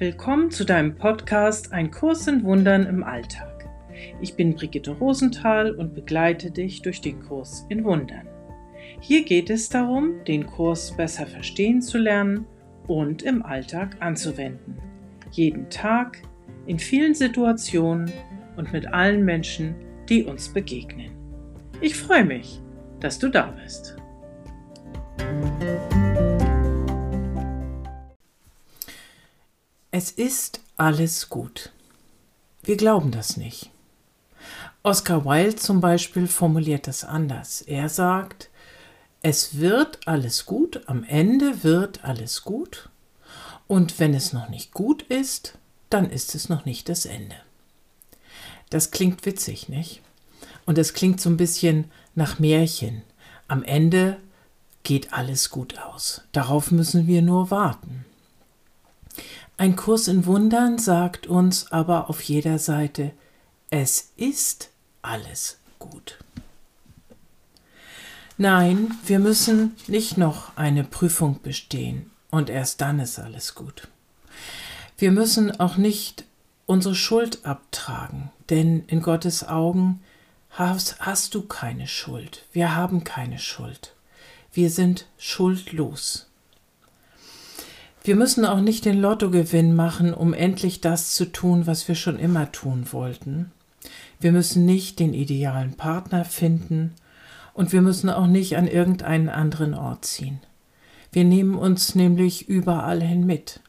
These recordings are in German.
Willkommen zu deinem Podcast Ein Kurs in Wundern im Alltag. Ich bin Brigitte Rosenthal und begleite dich durch den Kurs in Wundern. Hier geht es darum, den Kurs besser verstehen zu lernen und im Alltag anzuwenden. Jeden Tag, in vielen Situationen und mit allen Menschen, die uns begegnen. Ich freue mich, dass du da bist. Es ist alles gut. Wir glauben das nicht. Oscar Wilde zum Beispiel formuliert das anders. Er sagt, es wird alles gut, am Ende wird alles gut, und wenn es noch nicht gut ist, dann ist es noch nicht das Ende. Das klingt witzig, nicht? Und es klingt so ein bisschen nach Märchen. Am Ende geht alles gut aus. Darauf müssen wir nur warten. Ein Kurs in Wundern sagt uns aber auf jeder Seite, es ist alles gut. Nein, wir müssen nicht noch eine Prüfung bestehen und erst dann ist alles gut. Wir müssen auch nicht unsere Schuld abtragen, denn in Gottes Augen hast, hast du keine Schuld. Wir haben keine Schuld. Wir sind schuldlos. Wir müssen auch nicht den Lottogewinn machen, um endlich das zu tun, was wir schon immer tun wollten. Wir müssen nicht den idealen Partner finden und wir müssen auch nicht an irgendeinen anderen Ort ziehen. Wir nehmen uns nämlich überall hin mit.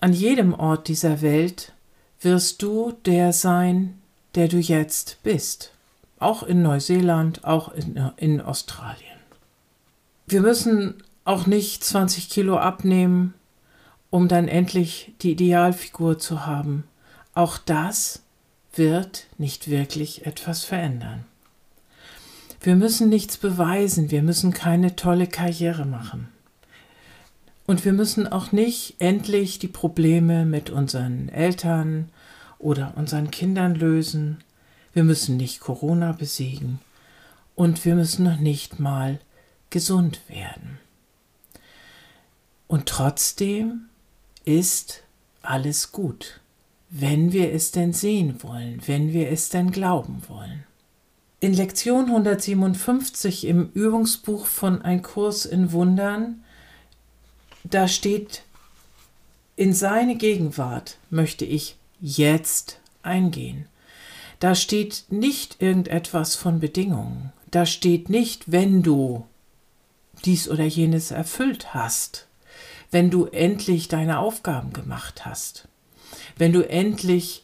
An jedem Ort dieser Welt wirst du der sein, der du jetzt bist. Auch in Neuseeland, auch in, in Australien. Wir müssen auch nicht 20 Kilo abnehmen, um dann endlich die Idealfigur zu haben. Auch das wird nicht wirklich etwas verändern. Wir müssen nichts beweisen, wir müssen keine tolle Karriere machen. Und wir müssen auch nicht endlich die Probleme mit unseren Eltern oder unseren Kindern lösen. Wir müssen nicht Corona besiegen. Und wir müssen noch nicht mal gesund werden. Und trotzdem ist alles gut, wenn wir es denn sehen wollen, wenn wir es denn glauben wollen. In Lektion 157 im Übungsbuch von Ein Kurs in Wundern, da steht, in seine Gegenwart möchte ich jetzt eingehen. Da steht nicht irgendetwas von Bedingungen. Da steht nicht, wenn du dies oder jenes erfüllt hast wenn du endlich deine Aufgaben gemacht hast, wenn du endlich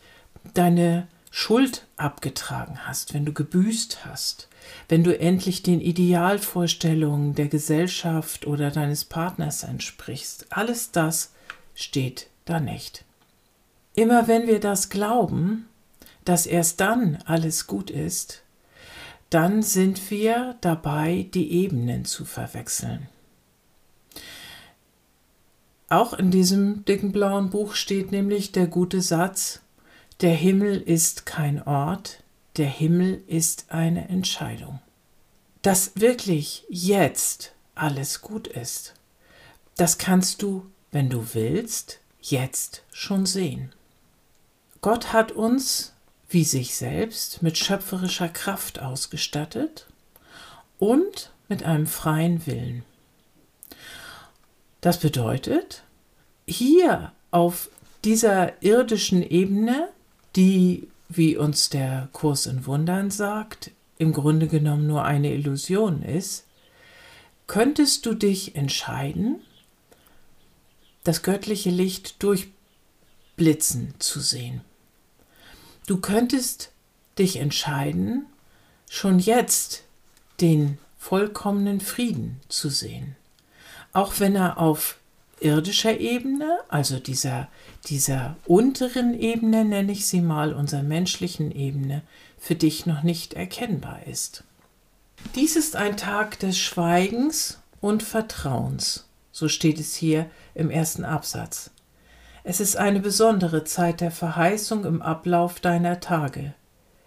deine Schuld abgetragen hast, wenn du gebüßt hast, wenn du endlich den Idealvorstellungen der Gesellschaft oder deines Partners entsprichst. Alles das steht da nicht. Immer wenn wir das glauben, dass erst dann alles gut ist, dann sind wir dabei, die Ebenen zu verwechseln. Auch in diesem dicken blauen Buch steht nämlich der gute Satz, der Himmel ist kein Ort, der Himmel ist eine Entscheidung. Dass wirklich jetzt alles gut ist, das kannst du, wenn du willst, jetzt schon sehen. Gott hat uns, wie sich selbst, mit schöpferischer Kraft ausgestattet und mit einem freien Willen. Das bedeutet, hier auf dieser irdischen Ebene, die, wie uns der Kurs in Wundern sagt, im Grunde genommen nur eine Illusion ist, könntest du dich entscheiden, das göttliche Licht durchblitzen zu sehen. Du könntest dich entscheiden, schon jetzt den vollkommenen Frieden zu sehen auch wenn er auf irdischer Ebene, also dieser, dieser unteren Ebene, nenne ich sie mal, unserer menschlichen Ebene, für dich noch nicht erkennbar ist. Dies ist ein Tag des Schweigens und Vertrauens, so steht es hier im ersten Absatz. Es ist eine besondere Zeit der Verheißung im Ablauf deiner Tage.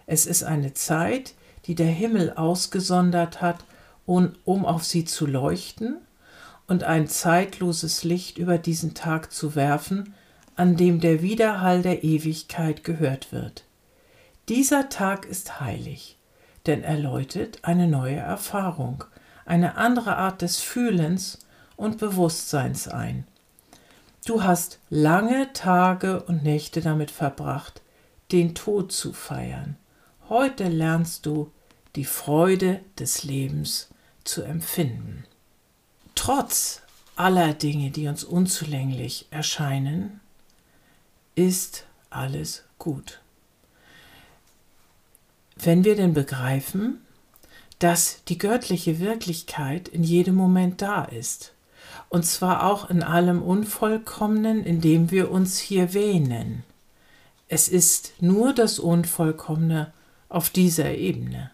Es ist eine Zeit, die der Himmel ausgesondert hat, um, um auf sie zu leuchten und ein zeitloses Licht über diesen Tag zu werfen, an dem der Widerhall der Ewigkeit gehört wird. Dieser Tag ist heilig, denn er läutet eine neue Erfahrung, eine andere Art des Fühlens und Bewusstseins ein. Du hast lange Tage und Nächte damit verbracht, den Tod zu feiern. Heute lernst du die Freude des Lebens zu empfinden. Trotz aller Dinge, die uns unzulänglich erscheinen, ist alles gut. Wenn wir denn begreifen, dass die göttliche Wirklichkeit in jedem Moment da ist, und zwar auch in allem Unvollkommenen, in dem wir uns hier wähnen. Es ist nur das Unvollkommene auf dieser Ebene.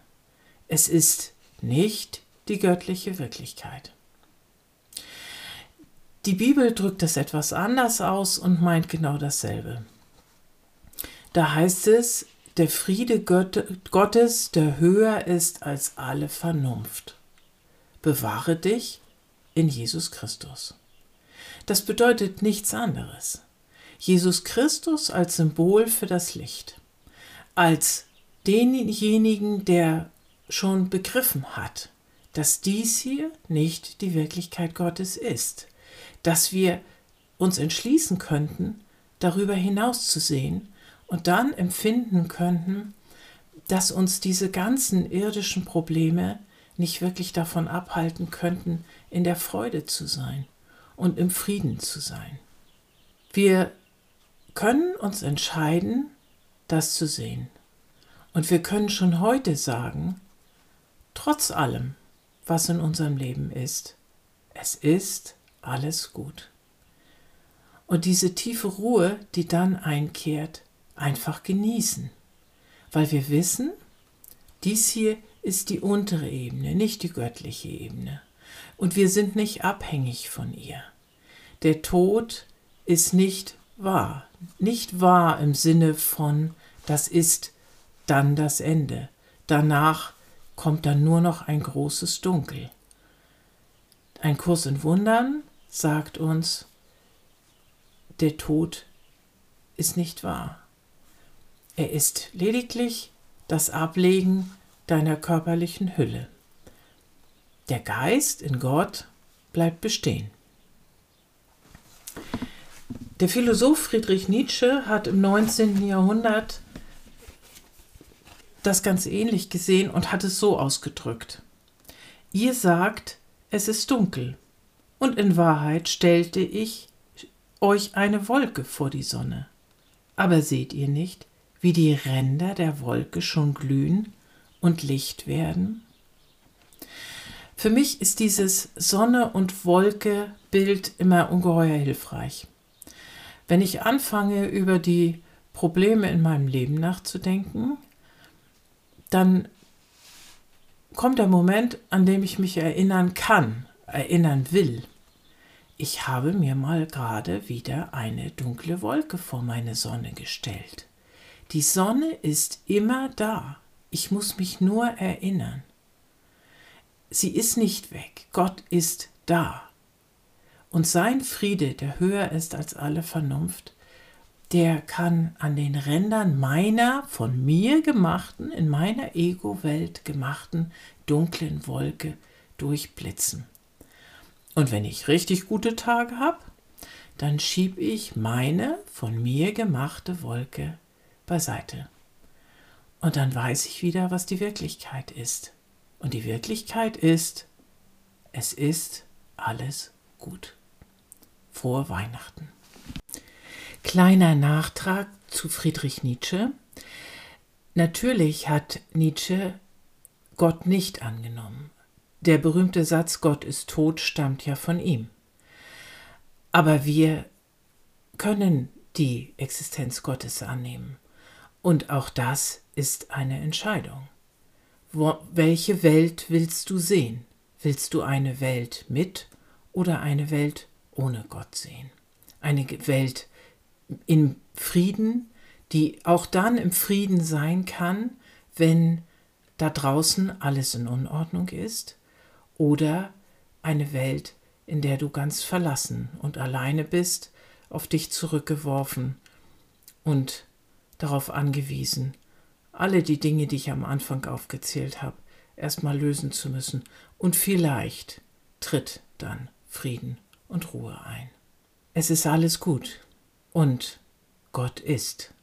Es ist nicht die göttliche Wirklichkeit. Die Bibel drückt es etwas anders aus und meint genau dasselbe. Da heißt es, der Friede Gottes, der höher ist als alle Vernunft, bewahre dich in Jesus Christus. Das bedeutet nichts anderes. Jesus Christus als Symbol für das Licht, als denjenigen, der schon begriffen hat, dass dies hier nicht die Wirklichkeit Gottes ist, dass wir uns entschließen könnten, darüber hinaus zu sehen und dann empfinden könnten, dass uns diese ganzen irdischen Probleme nicht wirklich davon abhalten könnten, in der Freude zu sein und im Frieden zu sein. Wir können uns entscheiden, das zu sehen. Und wir können schon heute sagen, trotz allem, was in unserem Leben ist, es ist alles gut. Und diese tiefe Ruhe, die dann einkehrt, einfach genießen, weil wir wissen, dies hier ist die untere Ebene, nicht die göttliche Ebene. Und wir sind nicht abhängig von ihr. Der Tod ist nicht wahr, nicht wahr im Sinne von, das ist dann das Ende. Danach kommt dann nur noch ein großes Dunkel. Ein Kurs in Wundern sagt uns, der Tod ist nicht wahr. Er ist lediglich das Ablegen deiner körperlichen Hülle. Der Geist in Gott bleibt bestehen. Der Philosoph Friedrich Nietzsche hat im 19. Jahrhundert das ganz ähnlich gesehen und hat es so ausgedrückt. Ihr sagt, es ist dunkel, und in Wahrheit stellte ich euch eine Wolke vor die Sonne. Aber seht ihr nicht, wie die Ränder der Wolke schon glühen und Licht werden? Für mich ist dieses Sonne und Wolke Bild immer ungeheuer hilfreich. Wenn ich anfange, über die Probleme in meinem Leben nachzudenken, dann kommt der Moment, an dem ich mich erinnern kann, erinnern will ich habe mir mal gerade wieder eine dunkle Wolke vor meine Sonne gestellt. Die Sonne ist immer da. Ich muss mich nur erinnern. Sie ist nicht weg. Gott ist da. Und sein Friede, der höher ist als alle Vernunft, der kann an den Rändern meiner von mir gemachten, in meiner Ego-Welt gemachten dunklen Wolke durchblitzen. Und wenn ich richtig gute Tage habe, dann schieb ich meine von mir gemachte Wolke beiseite. Und dann weiß ich wieder, was die Wirklichkeit ist. Und die Wirklichkeit ist, es ist alles gut. Vor Weihnachten. Kleiner Nachtrag zu Friedrich Nietzsche. Natürlich hat Nietzsche Gott nicht angenommen. Der berühmte Satz Gott ist tot stammt ja von ihm. Aber wir können die Existenz Gottes annehmen. Und auch das ist eine Entscheidung. Wo, welche Welt willst du sehen? Willst du eine Welt mit oder eine Welt ohne Gott sehen? Eine Welt in Frieden, die auch dann im Frieden sein kann, wenn da draußen alles in Unordnung ist oder eine Welt, in der du ganz verlassen und alleine bist, auf dich zurückgeworfen und darauf angewiesen, alle die Dinge, die ich am Anfang aufgezählt habe, erstmal lösen zu müssen. Und vielleicht tritt dann Frieden und Ruhe ein. Es ist alles gut und Gott ist.